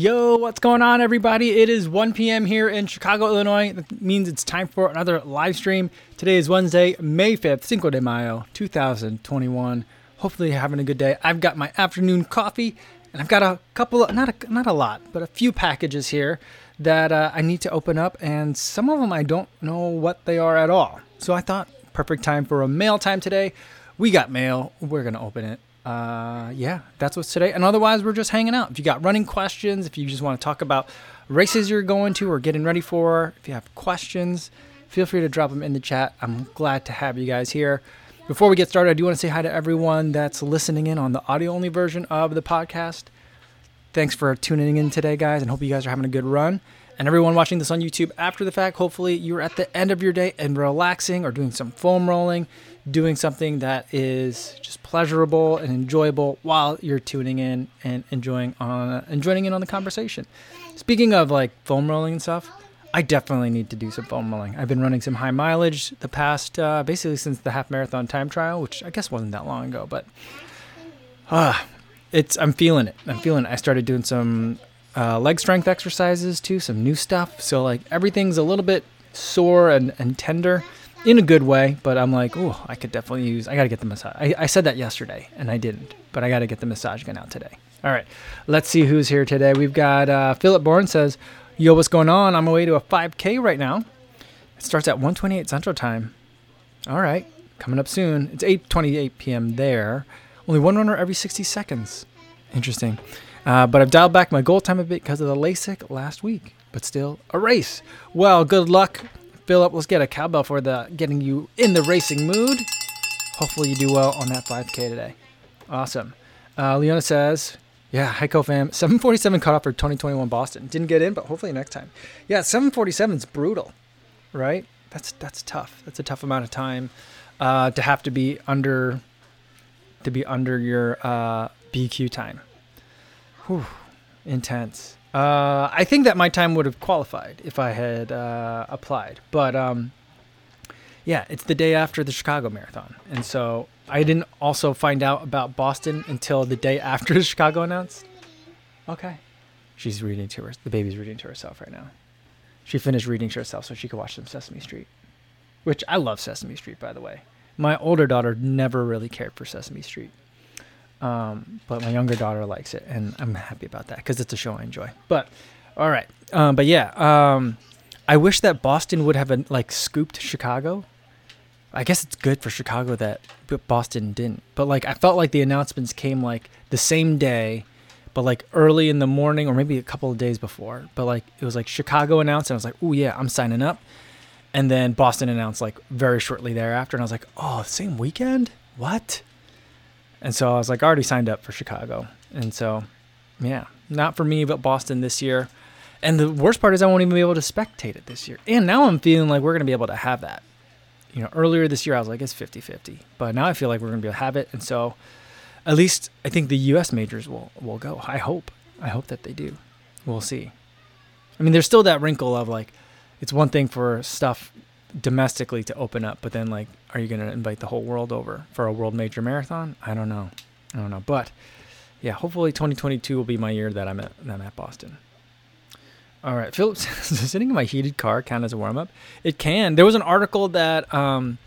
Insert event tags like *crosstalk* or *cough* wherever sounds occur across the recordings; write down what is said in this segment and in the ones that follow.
Yo, what's going on, everybody? It is 1 p.m. here in Chicago, Illinois. That means it's time for another live stream. Today is Wednesday, May 5th, Cinco de Mayo, 2021. Hopefully, you're having a good day. I've got my afternoon coffee, and I've got a couple, of, not a, not a lot, but a few packages here that uh, I need to open up, and some of them I don't know what they are at all. So I thought, perfect time for a mail time today. We got mail. We're gonna open it uh, yeah, that's what's today. And otherwise, we're just hanging out. If you got running questions, if you just want to talk about races you're going to or getting ready for, if you have questions, feel free to drop them in the chat. I'm glad to have you guys here. Before we get started, I do want to say hi to everyone that's listening in on the audio only version of the podcast. Thanks for tuning in today, guys, and hope you guys are having a good run. And everyone watching this on YouTube after the fact, hopefully you're at the end of your day and relaxing or doing some foam rolling, doing something that is just pleasurable and enjoyable while you're tuning in and enjoying on and joining in on the conversation. Speaking of like foam rolling and stuff, I definitely need to do some foam rolling. I've been running some high mileage the past uh, basically since the half marathon time trial, which I guess wasn't that long ago, but ah, uh, it's I'm feeling it. I'm feeling it. I started doing some uh, leg strength exercises too, some new stuff. So like everything's a little bit sore and, and tender in a good way, but I'm like, oh, I could definitely use. I got to get the massage. I, I said that yesterday, and I didn't, but I got to get the massage gun out today. All right, let's see who's here today. We've got uh, Philip Bourne says, "Yo, what's going on? I'm away to a 5K right now. It starts at 1:28 Central Time. All right, coming up soon. It's 8:28 p.m. there. Only one runner every 60 seconds. Interesting. Uh, but I've dialed back my goal time a bit because of the LASIK last week. But still, a race. Well, good luck Philip, let's get a cowbell for the getting you in the racing mood. Hopefully you do well on that 5K today. Awesome. Uh, Leona says, yeah, hi fam. 747 cut off for 2021 Boston. Didn't get in, but hopefully next time. Yeah, 747 is brutal, right? That's that's tough. That's a tough amount of time uh, to have to be under to be under your uh, BQ time. Whew, intense. Uh, I think that my time would have qualified if I had uh, applied, but um, yeah, it's the day after the Chicago Marathon, and so I didn't also find out about Boston until the day after the *laughs* Chicago announced. Okay, she's reading to her. The baby's reading to herself right now. She finished reading to herself so she could watch some Sesame Street, which I love Sesame Street, by the way. My older daughter never really cared for Sesame Street. Um, but my younger daughter likes it, and I'm happy about that because it's a show I enjoy. But all right, um, but yeah, um, I wish that Boston would have like scooped Chicago. I guess it's good for Chicago that Boston didn't. But like I felt like the announcements came like the same day, but like early in the morning or maybe a couple of days before. But like it was like Chicago announced, and I was like, oh yeah, I'm signing up. And then Boston announced like very shortly thereafter, and I was like, oh, same weekend? What? And so I was like, I already signed up for Chicago. And so, yeah, not for me, but Boston this year. And the worst part is I won't even be able to spectate it this year. And now I'm feeling like we're going to be able to have that. You know, earlier this year I was like, it's 50 50. But now I feel like we're going to be able to have it. And so at least I think the U.S. majors will, will go. I hope. I hope that they do. We'll see. I mean, there's still that wrinkle of like, it's one thing for stuff domestically to open up, but then like, are you going to invite the whole world over for a world major marathon? I don't know. I don't know, but yeah, hopefully 2022 will be my year that I'm at that I'm at Boston. All right, Phillips *laughs* sitting in my heated car count as a warm up. It can. There was an article that um,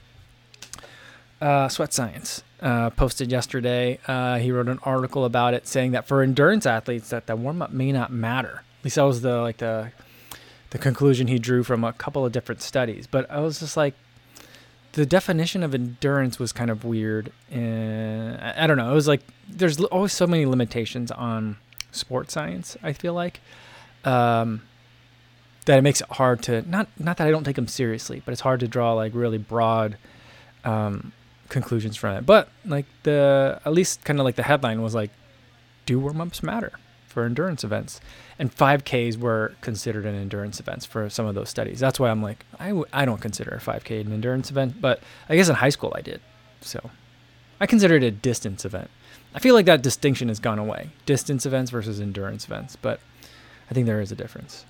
uh, Sweat Science uh, posted yesterday. Uh, he wrote an article about it, saying that for endurance athletes, that the warm up may not matter. At least that was the like the the conclusion he drew from a couple of different studies. But I was just like, the definition of endurance was kind of weird. And I don't know. It was like there's always so many limitations on sports science. I feel like um, that it makes it hard to not not that I don't take them seriously, but it's hard to draw like really broad um, conclusions from it. But like the at least kind of like the headline was like, do warm ups matter? For endurance events. And 5Ks were considered an endurance events for some of those studies. That's why I'm like, I w- I don't consider a 5K an endurance event, but I guess in high school I did. So I consider it a distance event. I feel like that distinction has gone away distance events versus endurance events, but I think there is a difference.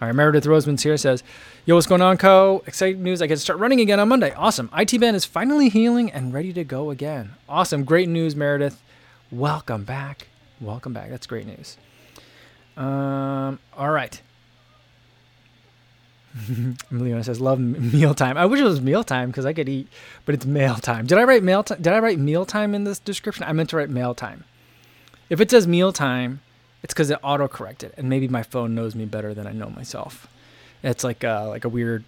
All right, Meredith Roseman's here says, Yo, what's going on, Co? Exciting news. I get to start running again on Monday. Awesome. IT band is finally healing and ready to go again. Awesome. Great news, Meredith. Welcome back. Welcome back. That's great news. Um, all right. *laughs* Leona says, "Love mealtime." I wish it was mealtime because I could eat, but it's mail time. Did I write mail time? Did I write mealtime in this description? I meant to write mail time. If it says mealtime, it's because it auto corrected, and maybe my phone knows me better than I know myself. It's like a, like a weird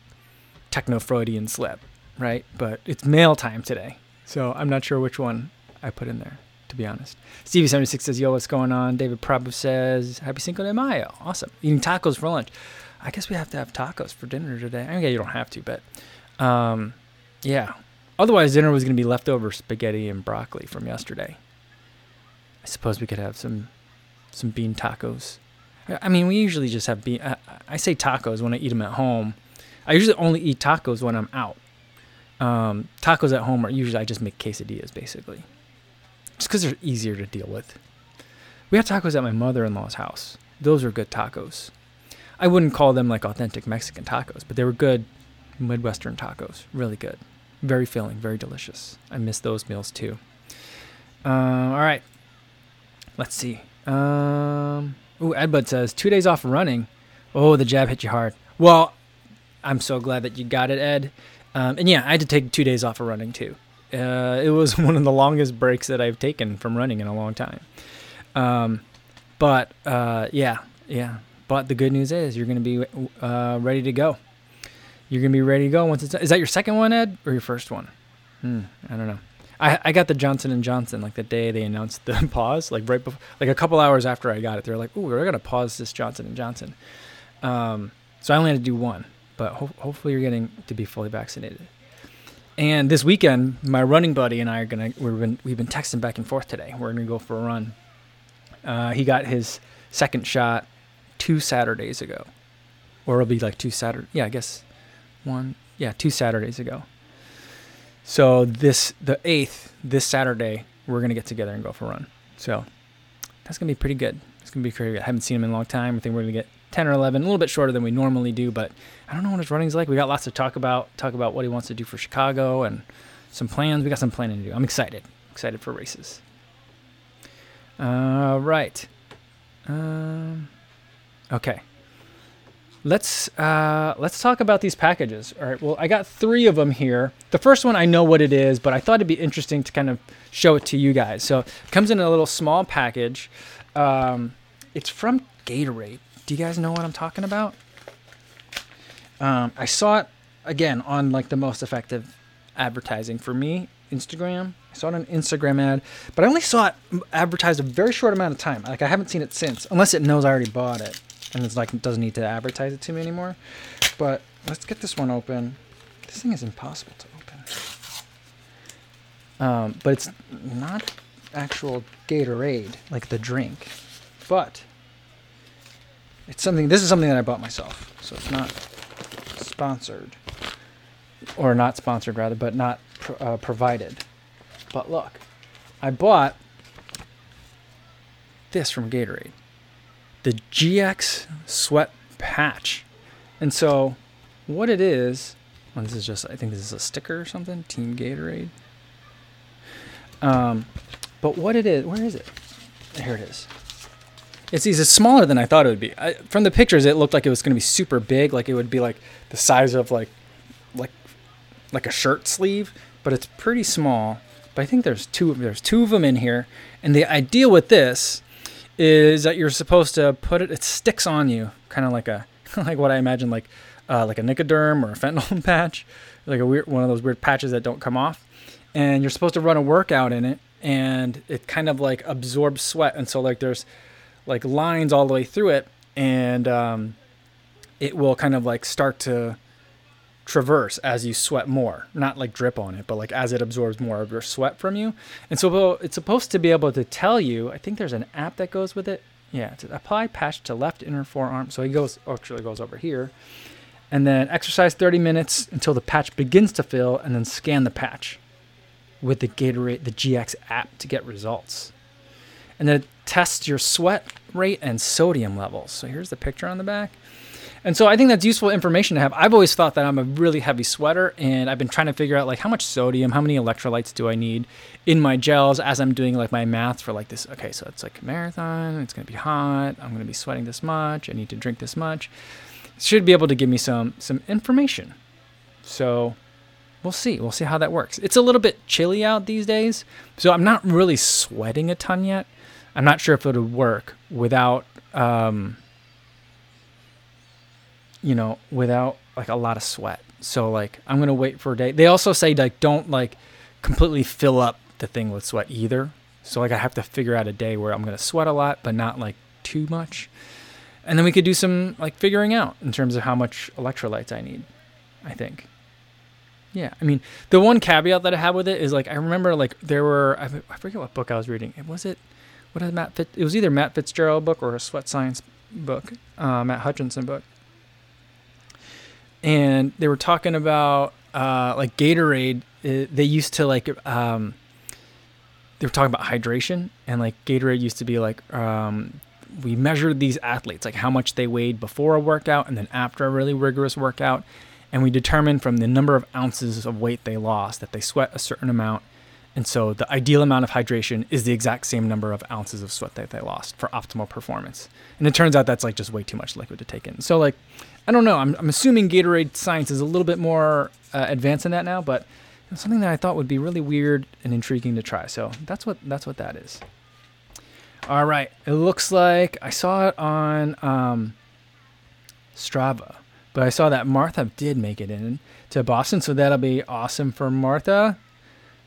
techno Freudian slip, right? But it's mail time today, so I'm not sure which one I put in there. To be honest, Stevie76 says, "Yo, what's going on?" David Prabhu says, "Happy Cinco de Mayo." Awesome. Eating tacos for lunch. I guess we have to have tacos for dinner today. I mean, yeah, you don't have to, but um, yeah. Otherwise, dinner was going to be leftover spaghetti and broccoli from yesterday. I suppose we could have some some bean tacos. I mean, we usually just have bean. I, I say tacos when I eat them at home. I usually only eat tacos when I'm out. Um, tacos at home are usually I just make quesadillas basically, just because they're easier to deal with. We had tacos at my mother-in-law's house. Those were good tacos. I wouldn't call them like authentic Mexican tacos, but they were good Midwestern tacos. Really good. Very filling, very delicious. I miss those meals too. Uh, all right. Let's see. Um, ooh, Edbud says two days off running. Oh, the jab hit you hard. Well, I'm so glad that you got it, Ed. Um, and yeah, I had to take two days off of running too. Uh, it was *laughs* one of the longest breaks that I've taken from running in a long time. Um, but uh, yeah, yeah, but the good news is you're going to be uh, ready to go. You're going to be ready to go once it's. Is that your second one, Ed, or your first one? Hmm, I don't know. I, I got the Johnson and Johnson like the day they announced the *laughs* pause, like right before, like a couple hours after I got it. They're like, "Ooh, we're gonna pause this Johnson and Johnson." Um, so I only had to do one, but ho- hopefully you're getting to be fully vaccinated. And this weekend, my running buddy and I are gonna we've been we've been texting back and forth today. We're gonna go for a run. Uh, he got his second shot two Saturdays ago, or it'll be like two Saturday. Yeah, I guess one. Yeah, two Saturdays ago. So this the eighth this Saturday we're gonna get together and go for a run. So that's gonna be pretty good. It's gonna be pretty good. I haven't seen him in a long time. I think we're gonna get ten or eleven, a little bit shorter than we normally do, but I don't know what his running's like. We got lots to talk about. Talk about what he wants to do for Chicago and some plans. We got some planning to do. I'm excited. Excited for races. All right. Um, Okay. Let's uh, let's talk about these packages. All right. Well, I got three of them here. The first one I know what it is, but I thought it'd be interesting to kind of show it to you guys. So it comes in a little small package. Um, it's from Gatorade. You guys know what I'm talking about? Um, I saw it again on like the most effective advertising for me, Instagram. I saw it on Instagram ad, but I only saw it advertised a very short amount of time. Like I haven't seen it since, unless it knows I already bought it and it's like it doesn't need to advertise it to me anymore. But let's get this one open. This thing is impossible to open. Um, but it's not actual Gatorade, like the drink, but it's something. This is something that I bought myself, so it's not sponsored, or not sponsored rather, but not pro- uh, provided. But look, I bought this from Gatorade the GX Sweat Patch. And so, what it is, well, this is just, I think this is a sticker or something, Team Gatorade. Um, but what it is, where is it? Here it is. It's, it's smaller than I thought it would be. I, from the pictures, it looked like it was going to be super big, like it would be like the size of like, like, like a shirt sleeve. But it's pretty small. But I think there's two. There's two of them in here. And the idea with this is that you're supposed to put it. It sticks on you, kind of like a *laughs* like what I imagine like uh, like a Nicoderm or a fentanyl *laughs* patch, like a weird one of those weird patches that don't come off. And you're supposed to run a workout in it, and it kind of like absorbs sweat, and so like there's like lines all the way through it, and um, it will kind of like start to traverse as you sweat more. Not like drip on it but like as it absorbs more of your sweat from you. And so it's supposed to be able to tell you i think there's an app that goes with it. Yeah to apply patch to left inner forearm. So he goes actually goes over here. And then exercise 30 minutes until the patch begins to fill and then scan the patch with the gatorade the gx app to get results and then it tests your sweat rate and sodium levels so here's the picture on the back And so I think that's useful information to have. I've always thought that I'm a really heavy sweater, and I've been trying to figure out like how much sodium, how many electrolytes do I need in my gels as I'm doing like my math for like this. Okay, so it's like a marathon. It's gonna be hot. I'm gonna be sweating this much. I need to drink this much. should be able to give me some some information. So we'll see. We'll see how that works. It's a little bit chilly out these days, so I'm not really sweating a ton yet. I'm not sure if it would work without. Um, you know, without like a lot of sweat. So like I'm gonna wait for a day. They also say like don't like completely fill up the thing with sweat either. So like I have to figure out a day where I'm gonna sweat a lot, but not like too much. And then we could do some like figuring out in terms of how much electrolytes I need. I think. Yeah, I mean the one caveat that I have with it is like I remember like there were I, I forget what book I was reading. It was it what is Matt? It was either Matt Fitzgerald book or a Sweat Science book, uh, Matt Hutchinson book and they were talking about uh, like Gatorade. It, uh, they used to like um, they were talking about hydration, and like Gatorade used to be like um, we measured these athletes like how much they weighed before a workout and then after a really rigorous workout, and we determined from the number of ounces of weight they lost that they sweat a certain amount. And so the ideal amount of hydration is the exact same number of ounces of sweat that they lost for optimal performance. And it turns out that's like just way too much liquid to take in. So like I don't know. I'm, I'm assuming Gatorade science is a little bit more uh, advanced than that now, but something that I thought would be really weird and intriguing to try. So that's what that's what that is. All right. It looks like I saw it on um, Strava, but I saw that Martha did make it in to Boston, so that'll be awesome for Martha.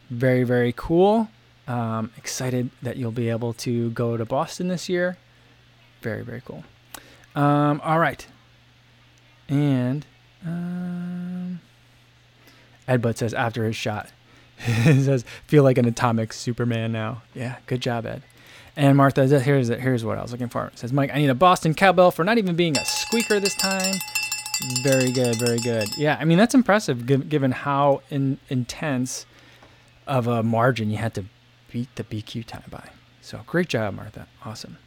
Very very cool. Um, excited that you'll be able to go to Boston this year. Very very cool. Um, all right. And um, Ed Butt says after his shot, *laughs* he says feel like an atomic Superman now. Yeah, good job, Ed. And Martha, here's here's what I was looking for. It says Mike, I need a Boston cowbell for not even being a squeaker this time. Very good, very good. Yeah, I mean that's impressive given how in, intense of a margin you had to beat the BQ time by. So great job, Martha. Awesome.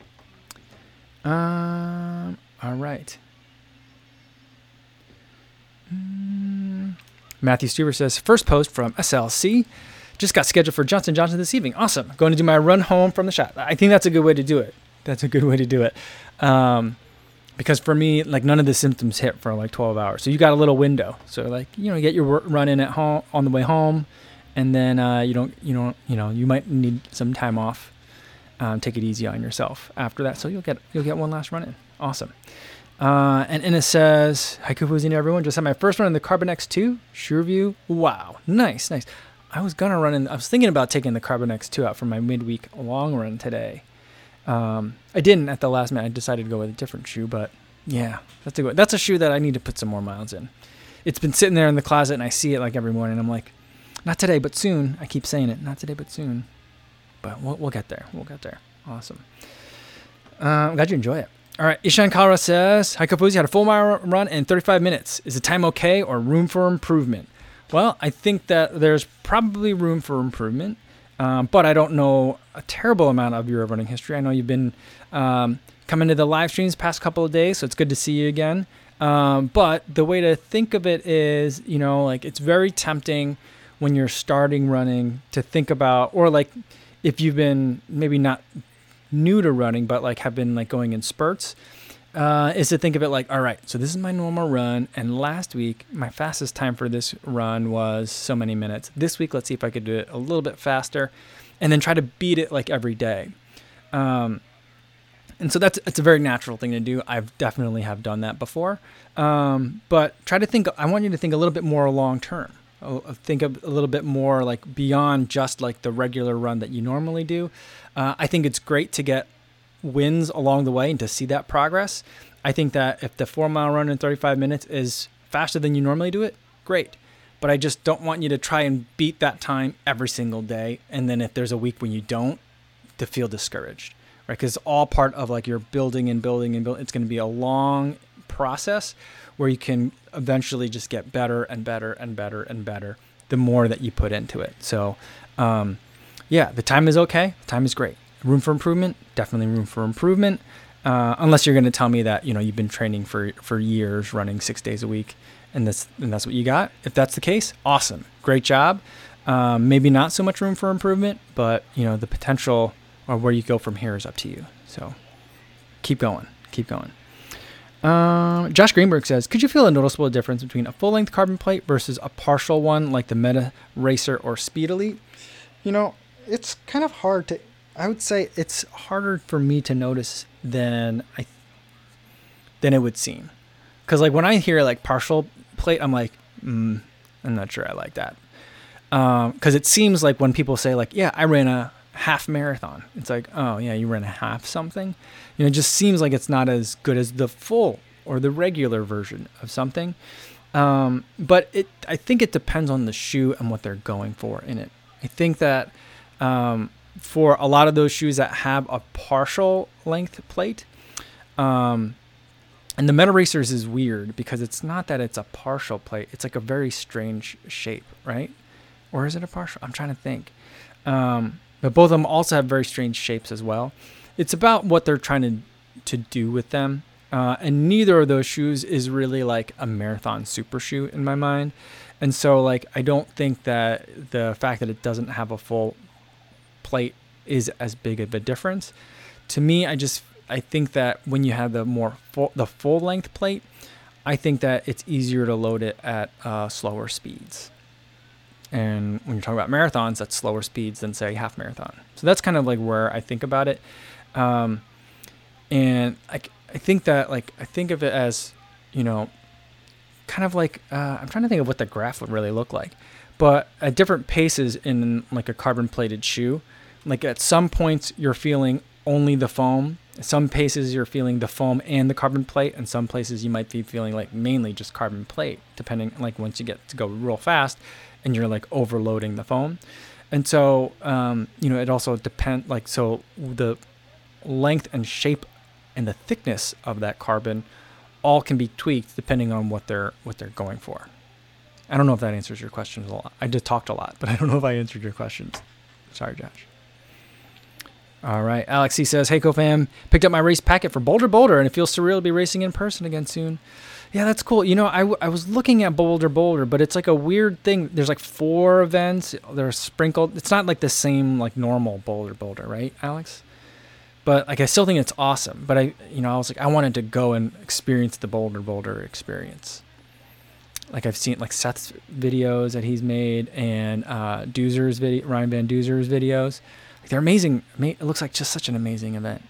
Um. All right. Mm. Matthew Stuber says, first post from SLC. Just got scheduled for Johnson Johnson this evening. Awesome. Going to do my run home from the shot. I think that's a good way to do it. That's a good way to do it. Um, because for me, like none of the symptoms hit for like 12 hours. So you got a little window. So like, you know, get your run in at home on the way home. And then uh, you don't, you don't, you know, you might need some time off. Um, take it easy on yourself after that. So you'll get, you'll get one last run in. Awesome. Uh, and Innes says, Hi Kufuzine everyone. Just had my first run in the Carbon X2. Sure view. Wow. Nice, nice. I was to run in, I was thinking about taking the Carbon X2 out for my midweek long run today. Um, I didn't at the last minute. I decided to go with a different shoe, but yeah, that's a good, that's a shoe that I need to put some more miles in. It's been sitting there in the closet and I see it like every morning. I'm like, not today, but soon. I keep saying it, not today, but soon. But we'll, we'll get there. We'll get there. Awesome. Uh, I'm glad you enjoy it. All right, Ishan Kara says, Hi Kofuzi, had a full mile run in 35 minutes. Is the time okay or room for improvement? Well, I think that there's probably room for improvement, um, but I don't know a terrible amount of your running history. I know you've been um, coming to the live streams past couple of days, so it's good to see you again. Um, but the way to think of it is, you know, like it's very tempting when you're starting running to think about, or like if you've been maybe not new to running, but like have been like going in spurts, uh, is to think of it like, all right, so this is my normal run, and last week my fastest time for this run was so many minutes. This week, let's see if I could do it a little bit faster, and then try to beat it like every day. Um, and so that's it's a very natural thing to do. I've definitely have done that before, um, but try to think. I want you to think a little bit more long term. Think of a little bit more like beyond just like the regular run that you normally do. Uh, I think it's great to get wins along the way and to see that progress. I think that if the four mile run in 35 minutes is faster than you normally do it, great. But I just don't want you to try and beat that time every single day. And then if there's a week when you don't, to feel discouraged, right? Because it's all part of like you're building and building and building. It's going to be a long process where you can eventually just get better and better and better and better the more that you put into it. So, um, yeah, the time is okay. The time is great. Room for improvement, definitely room for improvement. Uh, unless you're going to tell me that you know you've been training for for years, running six days a week, and that's and that's what you got. If that's the case, awesome, great job. Um, maybe not so much room for improvement, but you know the potential or where you go from here is up to you. So keep going, keep going. Um, Josh Greenberg says, could you feel a noticeable difference between a full-length carbon plate versus a partial one like the Meta Racer or Speed Elite? You know, it's kind of hard to. I would say it's harder for me to notice than I than it would seem. Because like when I hear like partial plate, I'm like, mm, I'm not sure I like that. Um because um, it seems like when people say like, yeah, I ran a half marathon, it's like, oh yeah, you ran a half something. You know, it just seems like it's not as good as the full or the regular version of something. Um, but it, I think it depends on the shoe and what they're going for in it. I think that um, for a lot of those shoes that have a partial length plate, um, and the Meta Racers is weird because it's not that it's a partial plate; it's like a very strange shape, right? Or is it a partial? I'm trying to think. Um, but both of them also have very strange shapes as well. It's about what they're trying to to do with them. Uh, and neither of those shoes is really like a marathon super shoe in my mind. And so like I don't think that the fact that it doesn't have a full plate is as big of a difference. To me, I just I think that when you have the more full, the full length plate, I think that it's easier to load it at uh, slower speeds. And when you're talking about marathons, that's slower speeds than say half marathon. So that's kind of like where I think about it. Um, and I, I think that like I think of it as, you know, kind of like uh, I'm trying to think of what the graph would really look like, but at different paces in like a carbon plated shoe, like at some points you're feeling only the foam. Some paces you're feeling the foam and the carbon plate, and some places you might be feeling like mainly just carbon plate, depending like once you get to go real fast and you're like overloading the foam. And so, um, you know, it also depends, like, so the length and shape and the thickness of that carbon all can be tweaked depending on what they're what they're going for. I don't know if that answers your questions a lot. I just talked a lot, but *laughs* I don't know if I answered your questions. Sorry, Josh. All right, Alex he says, "Hey, CoFam, picked up my race packet for Boulder Boulder, and it feels surreal to be racing in person again soon. Yeah, that's cool. You know, I, w- I was looking at Boulder Boulder, but it's like a weird thing. There's like four events. They're sprinkled. It's not like the same like normal Boulder Boulder, right, Alex? But like I still think it's awesome. But I, you know, I was like I wanted to go and experience the Boulder Boulder experience. Like I've seen like Seth's videos that he's made and uh, Duzer's video, Ryan Van Duzer's videos. Like they're amazing. It looks like just such an amazing event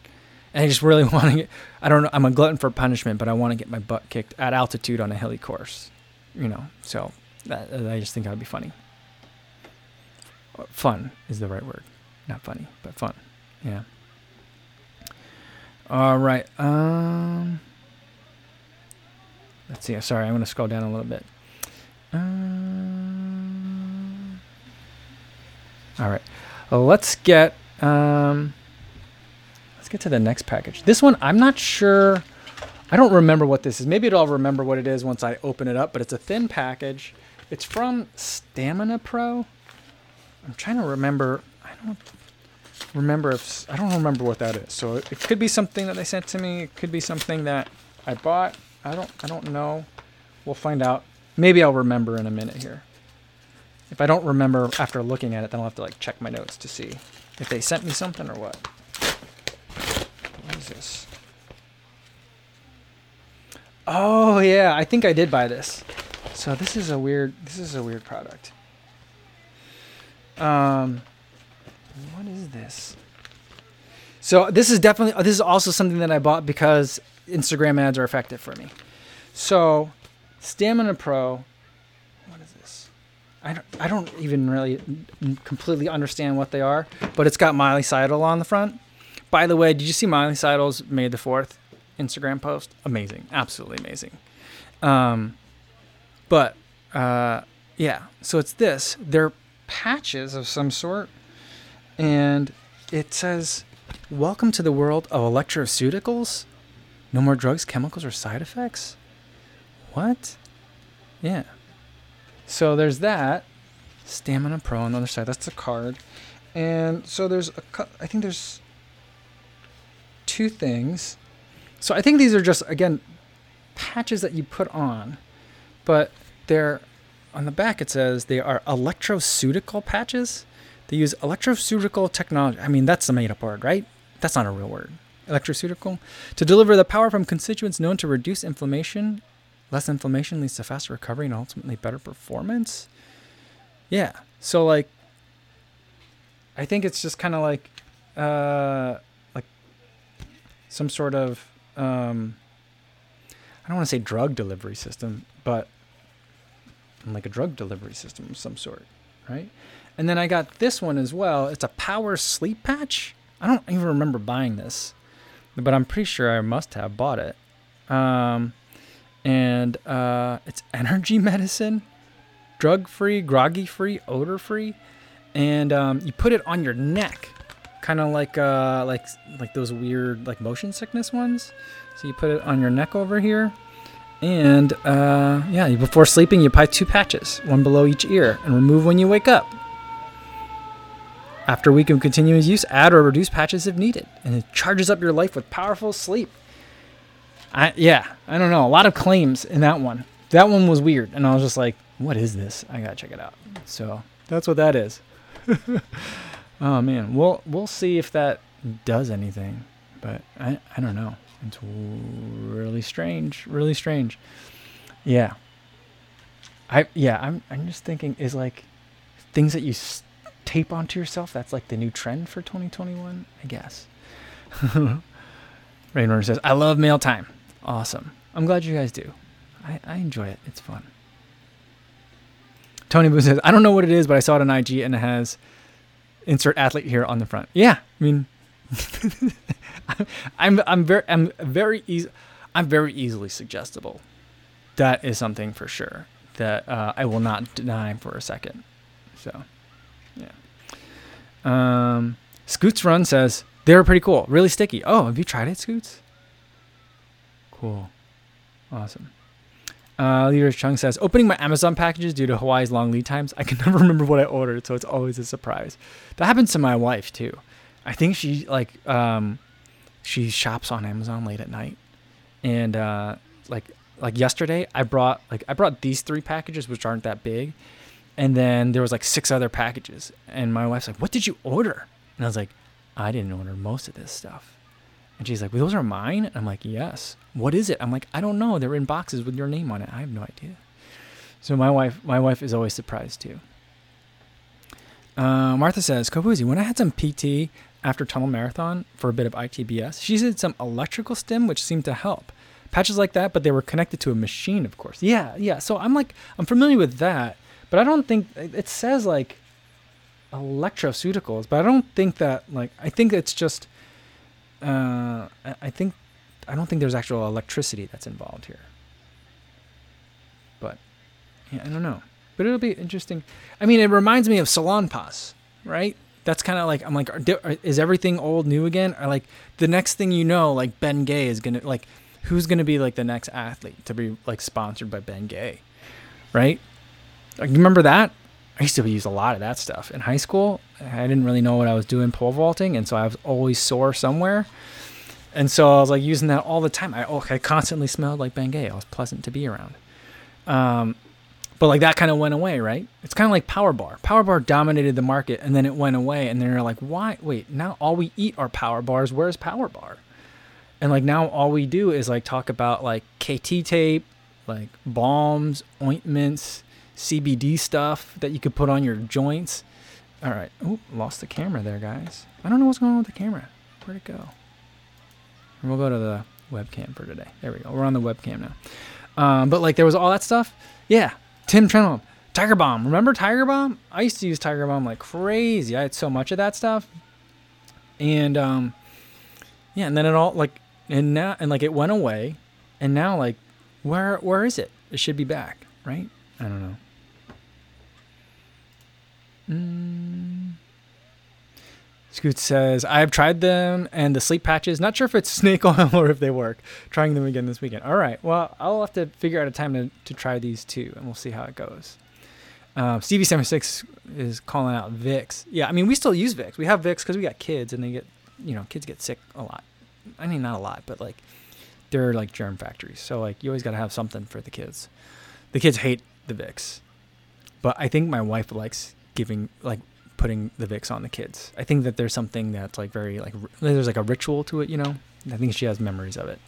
and I just really *laughs* want to get. I don't know. I'm a glutton for punishment, but I want to get my butt kicked at altitude on a hilly course. You know, so that, I just think that would be funny. Fun is the right word, not funny, but fun. Yeah. All right. Um. Let's see. Sorry, I'm to scroll down a little bit. Um, all right. Let's get. Um, Let's get to the next package. This one, I'm not sure. I don't remember what this is. Maybe I'll remember what it is once I open it up, but it's a thin package. It's from Stamina Pro. I'm trying to remember. I don't remember if I don't remember what that is. So it could be something that they sent to me. It could be something that I bought. I don't I don't know. We'll find out. Maybe I'll remember in a minute here. If I don't remember after looking at it, then I'll have to like check my notes to see if they sent me something or what this? Oh yeah, I think I did buy this. So this is a weird. This is a weird product. Um, what is this? So this is definitely. This is also something that I bought because Instagram ads are effective for me. So, Stamina Pro. What is this? I don't. I don't even really completely understand what they are, but it's got Molly Seidel on the front. By the way, did you see Miley Cyrus May the Fourth Instagram post? Amazing, absolutely amazing. Um, but uh, yeah, so it's this. They're patches of some sort, and it says, "Welcome to the world of electroceuticals. No more drugs, chemicals, or side effects." What? Yeah. So there's that. Stamina Pro on the other side. That's the card. And so there's a, I think there's two things. so I think these are just again patches that you put on, but they're on the back. It says they are electroceutical patches. They use electroceutical technology. I mean, that's a made up word, right? That's not a real word. Electroceutical to deliver the power from constituents known to reduce inflammation. Less inflammation leads to faster recovery and ultimately better performance. Yeah. So like, I think it's just kind of like, uh, some sort of um, I don't want to say drug delivery system, but like a drug delivery system of some sort, right? And then I got this one as well. It's a power sleep patch. I don't even remember buying this, but I'm pretty sure I must have bought it. Um, and uh, it's energy *laughs* medicine, drug free, groggy free, odor free, and um, you put it on your neck kind of like uh like like those weird like motion sickness ones. So you put it on your neck over here, and uh, yeah, before sleeping you apply two patches, one below each ear, and remove when you wake up. After a week of continuous use, add or reduce patches if needed, and it charges up your life with powerful sleep. I yeah, I don't know, a lot of claims in that one. That one was weird, and I was just like, "What is this? I gotta check it out." So that's what that is. *laughs* Oh man, we'll we'll see if that does anything, but I I don't know. It's really strange, really strange. Yeah. I yeah, I'm I'm just thinking is like things that you s- tape onto yourself. That's like the new trend for 2021, I guess. *laughs* Rainwater says, "I love mail time. Awesome. I'm glad you guys do. I I enjoy it. It's fun." Tony Boo says, "I don't know what it is, but I saw it on IG and it has." Insert athlete here on the front. Yeah, I mean, *laughs* I'm I'm very I'm very easy. I'm very easily suggestible. That is something for sure that uh, I will not deny for a second. So, yeah. Um, Scoots Run says they were pretty cool, really sticky. Oh, have you tried it, Scoots? Cool, awesome. Uh, Leader Chung says, opening my Amazon packages due to Hawaii's long lead times, I can *laughs* never remember what I ordered, so it's always a surprise. That happens to my wife too. I think she like um, she shops on Amazon late at night, and uh, like like yesterday, I brought like I brought these three packages, which aren't that big, and then there was like six other packages, and my wife's like, "What did you order?" And I was like, "I didn't order most of this stuff." And she's like, well, those are mine? And I'm like, yes. What is it? I'm like, I don't know. They're in boxes with your name on it. I have no idea. So my wife, my wife is always surprised too. Uh, Martha says, Kofuzi, when I had some PT after tunnel marathon for a bit of ITBS, she did some electrical stim, which seemed to help. Patches like that, but they were connected to a machine, of course. Yeah, yeah. So I'm like, I'm familiar with that, but I don't think it says like electroceuticals, but I don't think that like, I think it's just uh, I think I don't think there's actual electricity that's involved here. But yeah, I don't know. But it'll be interesting. I mean, it reminds me of Salonpas, right? That's kind of like I'm like, is everything old new again? Or like the next thing you know, like Bengay is gonna like, who's gonna be like the next athlete to be like sponsored by Bengay, right? Like, remember that? I used to use a lot of that stuff in high school. I didn't really know what I was doing pole vaulting, and so I was always sore somewhere. And so I was like using that all the time. I, oh, I constantly smelled like Bengay. I was pleasant to be around. Um, but like that kind of went away, right? It's kind of like Power Bar. Power Bar dominated the market, and then it went away. And then you're like, why? Wait, now all we eat are Power Bars. Where's Power Bar? And like now all we do is like talk about like KT tape, like balms, ointments CBD stuff that you could put on your joints. All right. Oop, lost the camera there, guys. I don't know what's going on with the camera. Where'd it go? we'll go to the webcam for today. There we go. We're on the webcam now. Um, but like there was all that stuff. Yeah. Tim Trenholm. Tiger Balm. Remember Tiger Balm? I used to use Tiger Balm like crazy. I had so much of that stuff. And um yeah, and then it all like and now and like it went away. And now like where where is it? It should be back, right? I don't know. Mm. Scoot says, I have tried them and the sleep patches. Not sure if it's *laughs* snake oil or if they work. Trying them again this weekend. All right. Well, I'll have to figure out a time to, to try these too, and we'll see how it goes. Uh, Stevie76 is calling out Vicks. Yeah, I mean, we still use Vicks. We have Vicks because we got kids and they get, you know, kids get sick a lot. I mean, not a lot, but like they're like germ factories. So like you always got to have something for the kids. The kids hate the Vicks, but I think my wife likes giving like putting the Vicks on the kids. I think that there's something that's like very like there's like a ritual to it, you know. I think she has memories of it.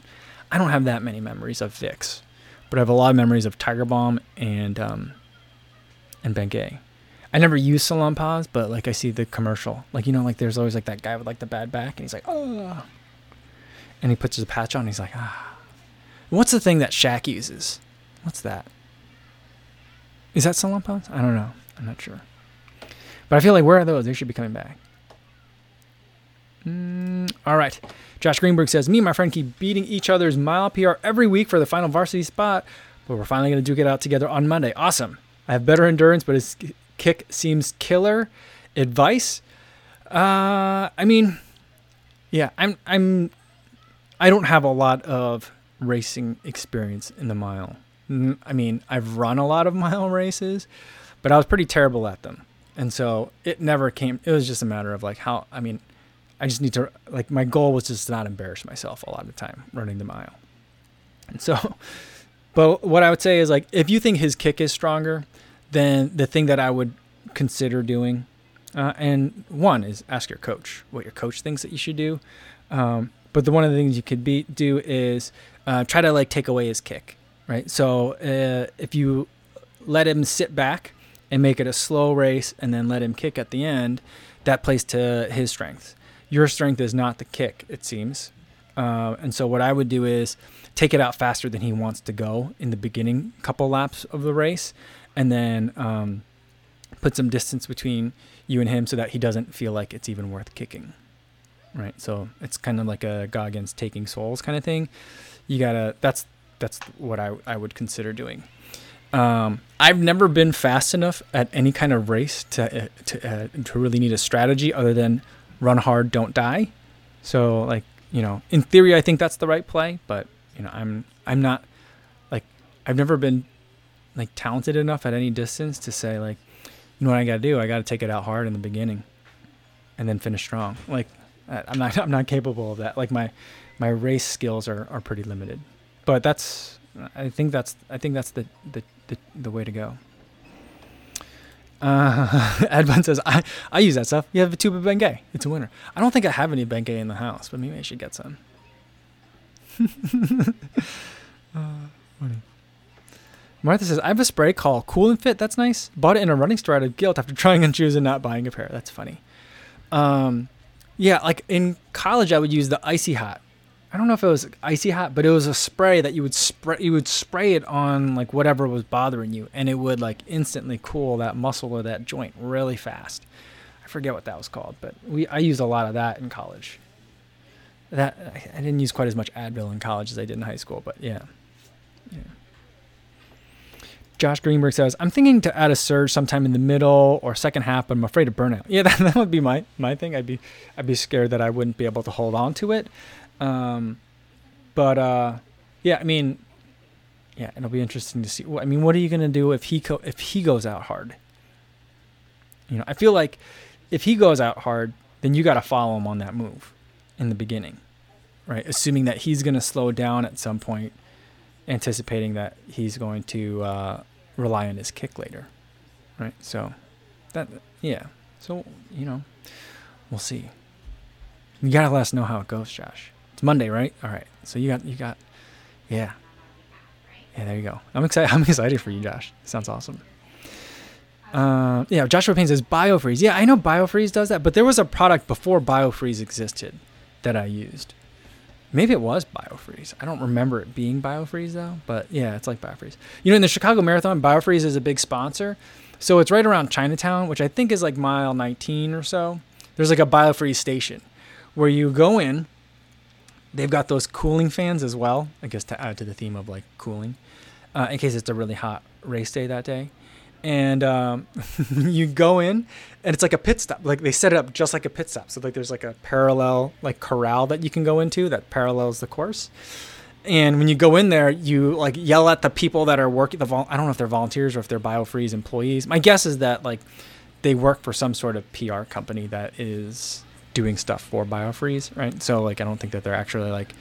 I don't have that many memories of Vicks, but I have a lot of memories of Tiger Balm and um and Bengay. I never use used Salonpas, but like I see the commercial, like you know, like there's always like that guy with like the bad back, and he's like, oh, and he puts his patch on, and he's like, ah. What's the thing that Shaq uses? What's that? Is that Salon Salonpas? I don't know. I'm not sure. But I feel like where are those? They should be coming back. Mm, all right. Josh Greenberg says, Me and my friend keep beating each other's mile PR every week for the final varsity spot, but we're finally going to duke it out together on Monday. Awesome. I have better endurance, but his kick seems killer. Advice? Uh, I mean, yeah, I'm, I'm, I don't have a lot of racing experience in the mile. I mean, I've run a lot of *laughs* mile races, but I was pretty terrible at them. And so it never came, it was just a matter of like how, I mean, I just need to, like, my goal was just to not embarrass myself a lot of the time running the mile. And so, *laughs* but what I would say is like, if you think his kick is stronger, then the thing that I would consider doing, uh, and one is ask your coach what your coach thinks that you should do. Um, but the one of the things you could be do is uh, try to like take away his kick, right? So uh, if you let him sit back and make it a slow race and then let him kick at the end, that plays to his strength. Your strength is not the kick, it seems. Uh, and so what I would do is take it out faster than he wants to go in the beginning couple laps of the race, and then um, put some distance between you and him so that he doesn't feel like it's even worth kicking. Right. So it's kind of like a Goggins taking souls kind of thing. You gotta. That's that's what I I would consider doing. Um, I've never been fast enough at any kind of race to uh, to uh, to really need a strategy other than run hard, don't die. So like you know, in theory, I think that's the right play, but you know, I'm I'm not like I've never been like talented enough at any distance to say like, you know what I got to do? I got to take it out hard in the beginning, and then finish strong. Like I'm not *laughs* I'm not capable of that. Like my my race skills are are pretty limited, but that's I think that's I think that's the the the, the way to go. Uh, *laughs* Advan says, I, I use that stuff. You have a tube of Bengay. It's a winner. I don't think I have any Bengay in the house, but maybe I should get some. *laughs* uh, funny. Martha says, I have a spray called Cool and Fit. That's nice. Bought it in a running store out of guilt after trying on shoes and not buying a pair. That's funny. Um, yeah, like in college, I would use the Icy Hot I don't know if it was icy hot, but it was a spray that you would spray you would spray it on like whatever was bothering you and it would like instantly cool that muscle or that joint really fast. I forget what that was called, but we I used a lot of that in college. That I didn't use quite as much Advil in college as I did in high school, but yeah. Yeah. Josh Greenberg says, I'm thinking to add a surge sometime in the middle or second half, but I'm afraid of burnout. *laughs* Yeah, that, that would be my, my thing. I'd be I'd be scared that I wouldn't be able to hold on to it. Um, but uh, yeah, I mean, yeah, it'll be interesting to see. I mean, what are you gonna do if he co- if he goes out hard? You know, I feel like if he goes out hard, then you got to follow him on that move in the beginning, right? Assuming that he's gonna slow down at some point, anticipating that he's going to uh, rely on his kick later, right? So that yeah, so you know, we'll see. You gotta let us know how it goes, Josh. It's Monday, right? All right. So you got you got yeah. Yeah, there you go. I'm excited. *laughs* I'm excited for you, Josh. Sounds awesome. Uh, yeah, Joshua Payne says BioFreeze. Yeah, I know BioFreeze does that, but there was a product before BioFreeze existed that I used. Maybe it was BioFreeze. I don't remember it being BioFreeze though, but yeah, it's like BioFreeze. You know, in the Chicago Marathon, BioFreeze is a big sponsor. So it's right around Chinatown, which I think is like mile 19 or so. There's like a BioFreeze station where you go in They've got those cooling fans as well, I guess to add to the theme of like cooling, uh, in case it's a really hot race day that day. And um, *laughs* you go in, and it's like a pit stop. Like they set it up just like a pit stop. So like there's like a parallel like corral that you can go into that parallels the course. And when you go in there, you like yell at the people that are working. The vol- I don't know if they're volunteers or if they're BioFreeze employees. My guess is that like they work for some sort of PR company that is doing stuff for biofreeze, right? So like I don't think that they're actually like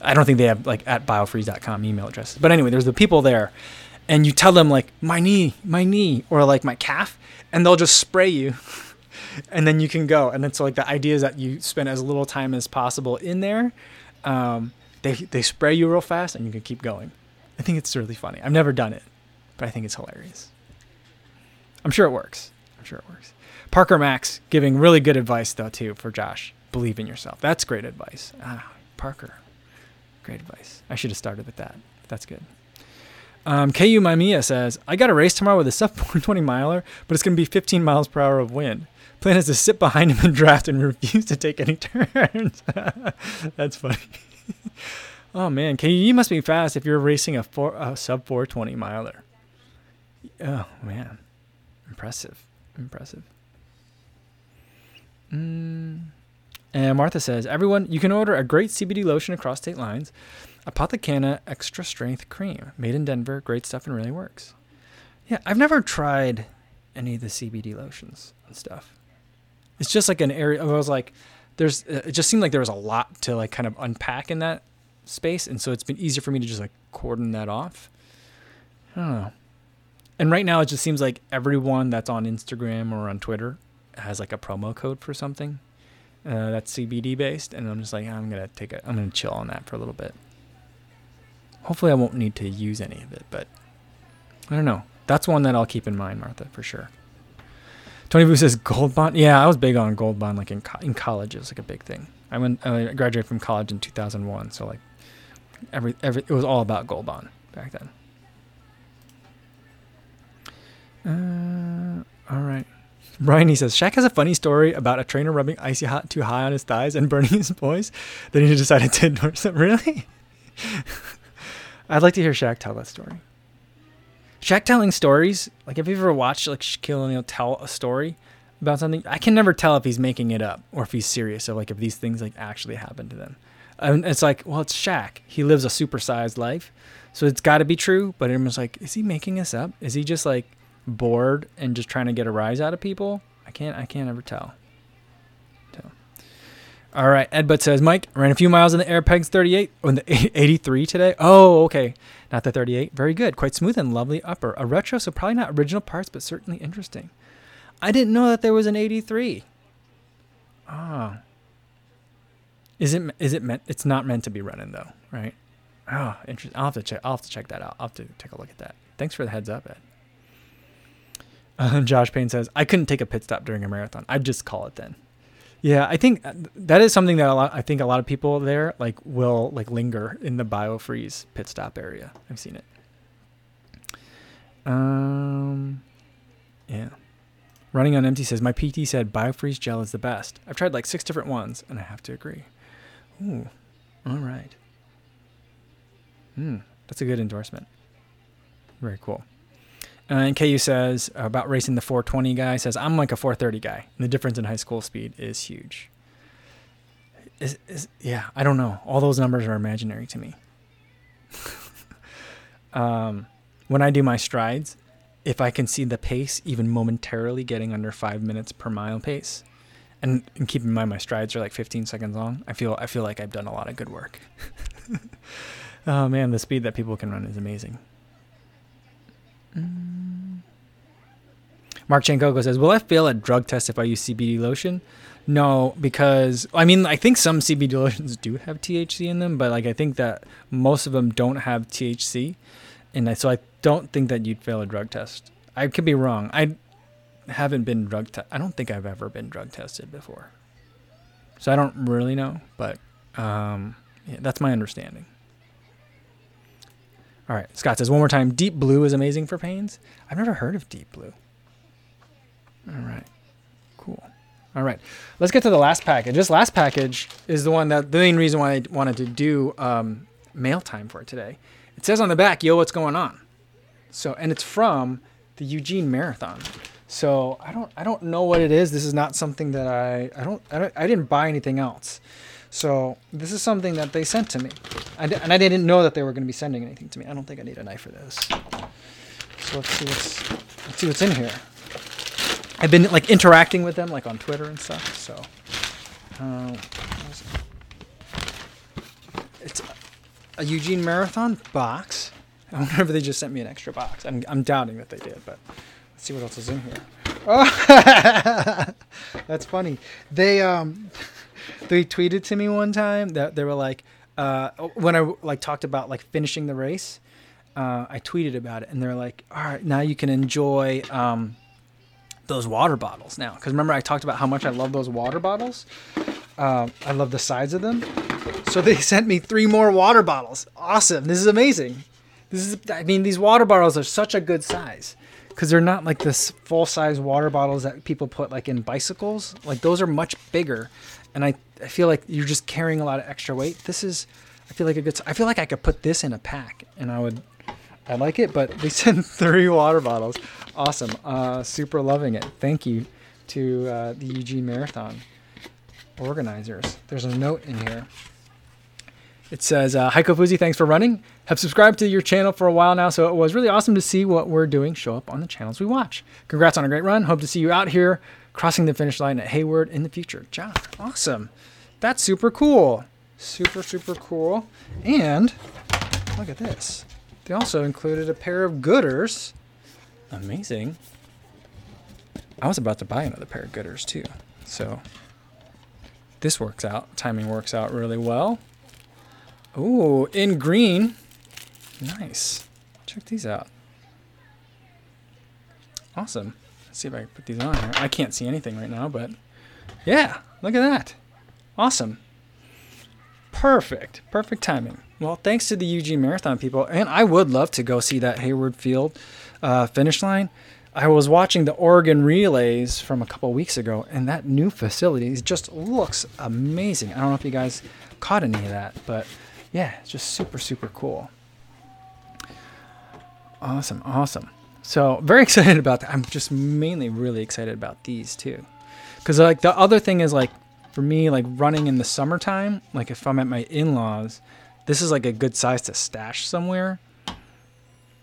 I don't think they have like at biofreeze.com email addresses. But anyway, there's the people there, and you tell them like my knee, my knee, or like my calf, and they'll just spray you, *laughs* and then you can go. And then so like the idea is that you spend as little time as possible in there. Um, they they spray you real fast, and you can keep going. I think it's really funny. I've never done it, but I think it's hilarious. I'm sure it works. I'm sure it works. Parker Max giving really good advice though too for Josh. Believe in yourself. That's great advice. Ah, Parker. Great advice. I should have started with that. That's good. Um, KU Mamiya says, I got a race tomorrow with a sub 420 miler, but it's going to be 15 miles per hour of wind. Plan is to sit behind him and draft and refuse to take any *laughs* turns. *laughs* That's funny. *laughs* oh man, KU, you must be fast if you're racing a, four, a sub 420 miler. Oh man, impressive, impressive. Mm. And Martha says, everyone, you can order a great CBD lotion across state lines. Apothecanna Extra Strength Cream, made in Denver. Great stuff and really works. Yeah, I've never tried any of the CBD lotions and stuff. It's just like an area. I was like, there's. It just seemed like there was a lot to like kind of unpack in that space, and so it's been easier for me to just like cordon that off. I don't know. And right now, it just seems like everyone that's on Instagram or on Twitter has like a promo code for something uh, that's CBD based, and I'm just like, I'm gonna take a, I'm gonna chill on that for a little bit. Hopefully, I won't need to use any of it, but I don't know. That's one that I'll keep in mind, Martha, for sure. Tony Vu says gold bond. Yeah, I was big on gold bond, like in co- in college. It was like a big thing. I went, I graduated from college in 2001, so like every every it was all about gold bond back then. Uh, all right. Brian, he says, Shaq has a funny story about a trainer rubbing icy hot too high on his thighs and *laughs* burning his boys. Then he decided to endorse it. *laughs* Really? I'd like to hear Shaq tell that story. Shaq telling stories, like have you ever watched like Shaquille O'Neal tell a story about something? I can never tell if he's making it up or if he's serious or like if these things like actually happen to them. And it's like, well, it's Shaq. He lives a supersized life, so it's got to be true. But it was like, is he making this up? Is he just like bored and just trying to get a rise out of people? I can't I can't ever tell. So. All right, Ed Butt says, Mike, ran a few miles in the Air Pegs 38 on the *laughs* 83 today. Oh, okay. Not the 38. Very good. Quite smooth and lovely upper. A retro, so probably not original parts, but certainly interesting. I didn't know that there was an 83. Oh. Is it is it meant it's not meant to be running though, right? Ah, oh, interesting. I'll have to check I'll have to check that out. I'll have to take a look at that. Thanks for the heads up, Ed. *laughs* Josh Payne says, I couldn't take a pit stop during a marathon. I'd just call it then. Yeah, I think uh, that is something that a lot, I think a lot of people there like will like linger in the biofreeze pit stop area. I've seen it. Um, yeah. Running on empty says my PT said biofreeze gel is the best. I've tried like six different ones, and I have to agree. Ooh, all right. Hmm, that's a good endorsement. Very cool. Uh, and KU says about racing the 420 guy says I'm like a 430 guy. And the difference in high school speed is huge. Is, is yeah, I don't know. All those numbers are imaginary to me. *laughs* um, when I do my strides, if I can see the pace even momentarily getting under five minutes per mile pace, and, and keep in mind my strides are like 15 seconds long, I feel I feel like I've done a lot of good work. *laughs* oh man, the speed that people can run is amazing. Mm. Mark Chankoko says, "Will I fail at drug test if I use CBD lotion?" No, because I mean I think some CBD *laughs* lotions do have THC in them, but like I think that most of them don't have THC, and I, so I don't think that you'd fail a drug test. I could be wrong. I haven't been drug te- I don't think I've ever been drug tested before, so I don't really know. But um, yeah, that's my understanding. All right, Scott says one more time. Deep blue is amazing for pains. I've never heard of deep blue. All right, cool. All right, let's get to the last package. This last package is the one that the main reason why I wanted to do um, mail time for today. It says on the back, "Yo, what's going on?" So, and it's from the Eugene Marathon. So I don't I don't know what it is. This is not something that I I don't I, don't, I didn't buy anything else. So this is something that they sent to me, And I didn't know that they were going to be sending anything to me. I don't think I need a knife for this. So let's see what's let's see what's in here. I've been like interacting with them like on Twitter and stuff. So uh, it's a Eugene Marathon box. *laughs* I wonder if they just sent me an extra box. I'm, I'm doubting that they did, but let's see what else is in here. Oh, *laughs* that's funny. They um, *laughs* they tweeted to me one time that they were like, uh, when I like talked about like finishing the race, uh, I tweeted about it, and they're like, all right, now you can enjoy um, those water bottles now. Because remember, I talked about how much I love those water bottles. Uh, I love the size of them. So they *laughs* sent me three more water bottles. Awesome! This is amazing. This is, I mean, these water bottles are such a good size because they're not like this full size water bottles that people put like in bicycles. Like those are much bigger, and I I feel like you're just carrying a lot of extra weight. This is, I feel like a good. I feel like I could put this in a pack, and I would. I like it, but *laughs* they sent three water bottles. Awesome. Uh, super loving it. Thank you to uh, the Eugene Marathon organizers. There's a note in here. It says, uh, Hi Kofuzi, thanks for running. Have subscribed to your channel for a while now, so it was really awesome to see what we're doing show up on the channels we watch. Congrats on a great run. Hope to see you out here crossing the finish line at Hayward in the future. John, awesome. That's super cool. Super, super cool. And look at this. They also included a pair of Goodrs. Amazing. I was about to buy another pair of Goodrs too. So this works out. Timing works out really well. Ooh, in green. Nice. Check these out. Awesome. Let's see if I can put these on here. I can't see anything right now, but yeah, look at that. Awesome. Perfect. Perfect timing. Well, thanks to the Eugene Marathon people, and I would love to go see that Hayward Field uh, finish line. I was watching the Oregon relays from a couple weeks ago, and that new facility just looks amazing. I don't know if you guys caught any of that, but yeah, it's just super, super cool. Awesome, awesome. So very *laughs* excited about that. I'm just mainly really excited about these too, because like the other thing is like for me like running in the summertime, like if I'm at my in-laws, this is like a good size to stash somewhere,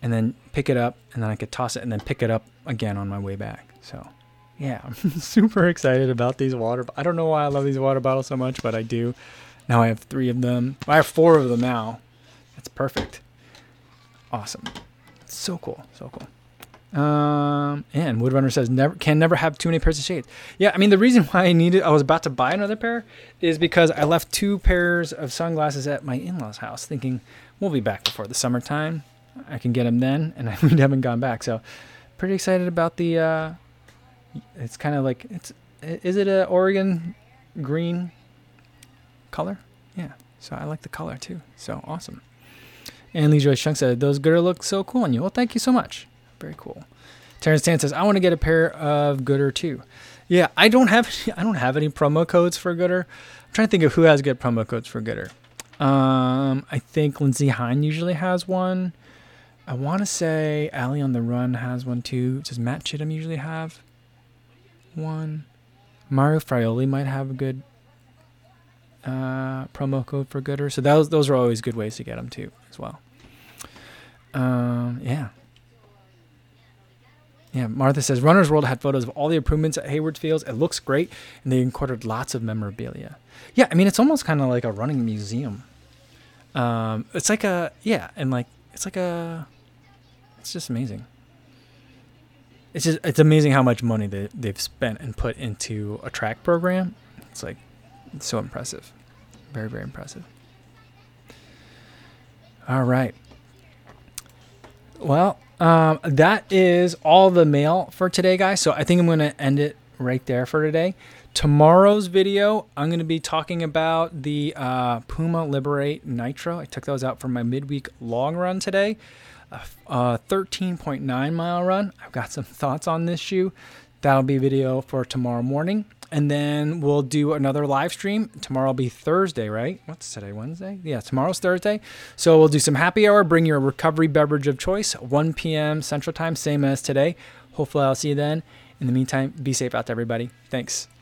and then pick it up, and then I could toss it and then pick it up again on my way back. So yeah, I'm *laughs* super excited about these water. I don't know why I love these water bottles so much, but I do. Now I have three of them. I have four of them now. That's perfect. Awesome. So cool. So cool. Um, and Woodrunner says never can never have too many pairs of shades. Yeah, I mean the reason why I needed I was about to buy another pair is because I left two pairs of sunglasses at my in-laws' house, thinking we'll be back before the summertime. I can get them then, and *laughs* we haven't gone back. So, pretty excited about the. Uh, it's kind of like it's. Is it a Oregon green color? Yeah. So I like the color too. So awesome. And Lee Joy Shunk said those Goodr look so cool on you. Well, thank you so much. Very cool. Terrence Tan says, I want to get a pair of Goodr too. Yeah, I don't have I don't have any promo codes for Goodr. I'm trying to think of who has good promo codes for Goodr. Um, I think Lindsey Hein usually has one. I want to say Ali on the Run has one too. Does Matt Chittum usually have one? Mario Fraioli might have a good uh, promo code for Goodr. So those those are always good ways to get them too as well. Um, yeah. Yeah, Martha says Runner's World had photos of all the improvements at Hayward Fields. It looks great, and they included lots of memorabilia. Yeah, I mean it's almost kind of like a running museum. Um, it's like a yeah, and like it's like a, it's just amazing. It's just it's amazing how much money they they've spent and put into a track program. It's like it's so impressive, very very impressive. All right. Well, um, that is all the mail for today, guys. So I think I'm going to end it right there for today. Tomorrow's video, I'm going to be talking about the uh, Puma Liberate Nitro. I took those out for my midweek long run today, a, a 13.9 mile run. I've got some thoughts on this shoe. That'll be video for tomorrow morning and then we'll do another live stream. Tomorrow will be Thursday, right? What's today? Wednesday? Yeah, tomorrow's Thursday. So we'll do some happy hour. Bring your recovery beverage of choice, 1 p.m. Central Time, same as today. Hopefully, I'll see you then. In the meantime, be safe out there, everybody. Thanks.